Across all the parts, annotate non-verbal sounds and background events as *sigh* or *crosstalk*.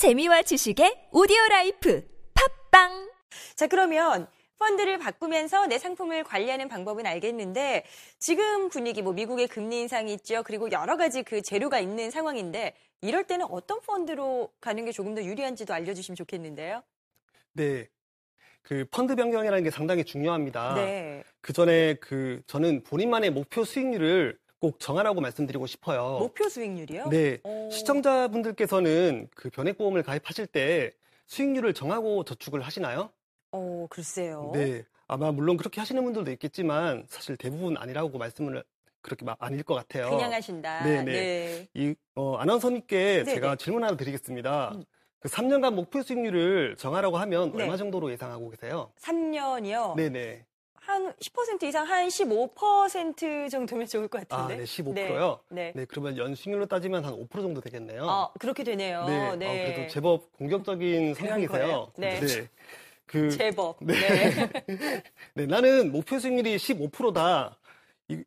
재미와 지식의 오디오 라이프 팟빵 자, 그러면 펀드를 바꾸면서 내 상품을 관리하는 방법은 알겠는데 지금 분위기 뭐 미국의 금리 인상이 있죠. 그리고 여러 가지 그 재료가 있는 상황인데 이럴 때는 어떤 펀드로 가는 게 조금 더 유리한지도 알려 주시면 좋겠는데요. 네. 그 펀드 변경이라는 게 상당히 중요합니다. 네. 그 전에 그 저는 본인만의 목표 수익률을 꼭 정하라고 말씀드리고 싶어요. 목표 수익률이요? 네. 오. 시청자분들께서는 그 변액보험을 가입하실 때 수익률을 정하고 저축을 하시나요? 어, 글쎄요. 네. 아마 물론 그렇게 하시는 분들도 있겠지만 사실 대부분 아니라고 말씀을 그렇게 막 아닐 것 같아요. 그냥 하신다. 네, 네. 네. 이 어, 아나운서님께 네, 제가 네. 질문 하나 드리겠습니다. 음. 그 3년간 목표 수익률을 정하라고 하면 네. 얼마 정도로 예상하고 계세요? 3년이요. 네네. 한 10% 이상 한 15% 정도면 좋을 것 아, 같은데. 네, 15%요? 네. 네, 그러면 연수익률로 따지면 한 5% 정도 되겠네요. 아, 그렇게 되네요. 네, 네. 어, 그래도 제법 공격적인 성향이세요. 거예요? 네. 그, 제법. 네. 네. *laughs* 네, 나는 목표 수익률이 15%다.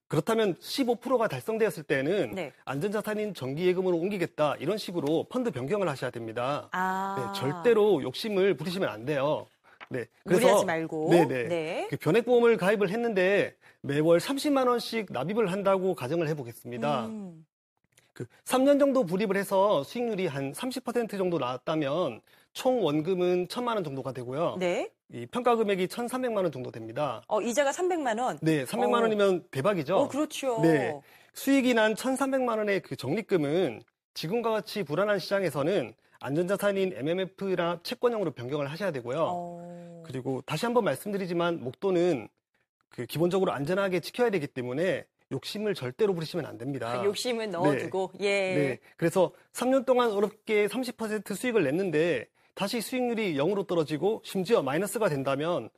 그렇다면 15%가 달성되었을 때는 네. 안전자산인 정기예금으로 옮기겠다. 이런 식으로 펀드 변경을 하셔야 됩니다. 아. 네, 절대로 욕심을 부리시면 안 돼요. 네, 무리하지 말고. 네네. 네. 그 변액보험을 가입을 했는데 매월 30만 원씩 납입을 한다고 가정을 해보겠습니다. 음. 그 3년 정도 불입을 해서 수익률이 한 30% 정도 나왔다면 총 원금은 1천만 원 정도가 되고요. 네. 이 평가 금액이 1,300만 원 정도 됩니다. 어, 이자가 300만 원. 네, 300만 어. 원이면 대박이죠. 어, 그렇죠. 네. 수익이 난 1,300만 원의 그 적립금은 지금과 같이 불안한 시장에서는 안전자산인 MMF나 채권형으로 변경을 하셔야 되고요. 어. 그리고 다시 한번 말씀드리지만 목돈은 그 기본적으로 안전하게 지켜야 되기 때문에 욕심을 절대로 부리시면 안 됩니다. 아, 욕심은 넣어두고, 예. 네. 그래서 3년 동안 어렵게 30% 수익을 냈는데 다시 수익률이 0으로 떨어지고 심지어 마이너스가 된다면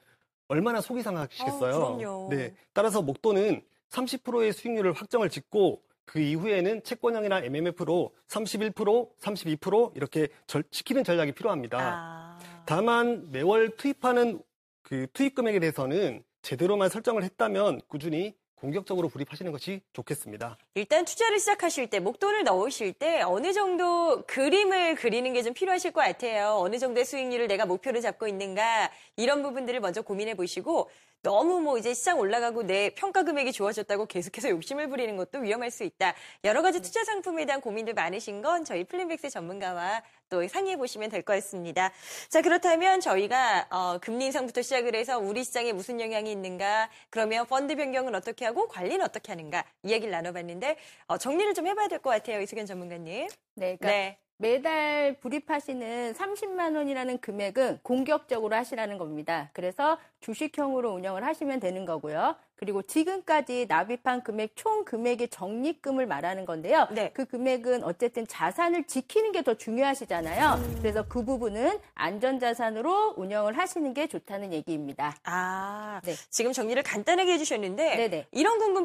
얼마나 속이 상하시겠어요. 아, 그럼요. 네. 따라서 목돈은 30%의 수익률을 확정을 짓고 그 이후에는 채권형이나 MMF로 31%, 32% 이렇게 절- 지키는 전략이 필요합니다. 아. 다만 매월 투입하는 그 투입 금액에 대해서는 제대로만 설정을 했다면 꾸준히 공격적으로 불입하시는 것이 좋겠습니다. 일단 투자를 시작하실 때, 목돈을 넣으실 때 어느 정도 그림을 그리는 게 좀 필요하실 것 같아요. 어느 정도의 수익률을 내가 목표를 잡고 있는가, 이런 부분들을 먼저 고민해 보시고, 너무 뭐 이제 시장 올라가고 내 평가 금액이 좋아졌다고 계속해서 욕심을 부리는 것도 위험할 수 있다. 여러 가지 투자 상품에 대한 고민들 많으신 건 저희 플랜백스 전문가와 또 상의해 보시면 될 것 같습니다. 자, 그렇다면 저희가 어, 금리 인상부터 시작을 해서 우리 시장에 무슨 영향이 있는가, 그러면 펀드 변경은 어떻게 하고 관리는 어떻게 하는가 이야기를 나눠봤는데 어, 정리를 좀 해봐야 될 것 같아요, 이수견 전문가님. 네, 그러니까 네. 매달 불입하시는 30만 원이라는 금액은 공격적으로 하시라는 겁니다. 그래서 주식형으로 운영을 하시면 되는 거고요. 그리고 지금까지 납입한 금액 총 금액의 적립금을 말하는 건데요. 네. 그 금액은 어쨌든 자산을 지키는 게 더 중요하시잖아요. 그래서 그 부분은 안전자산으로 운영을 하시는 게 좋다는 얘기입니다. 아, 네. 지금 정리를 간단하게 해주셨는데 네네. 이런 궁금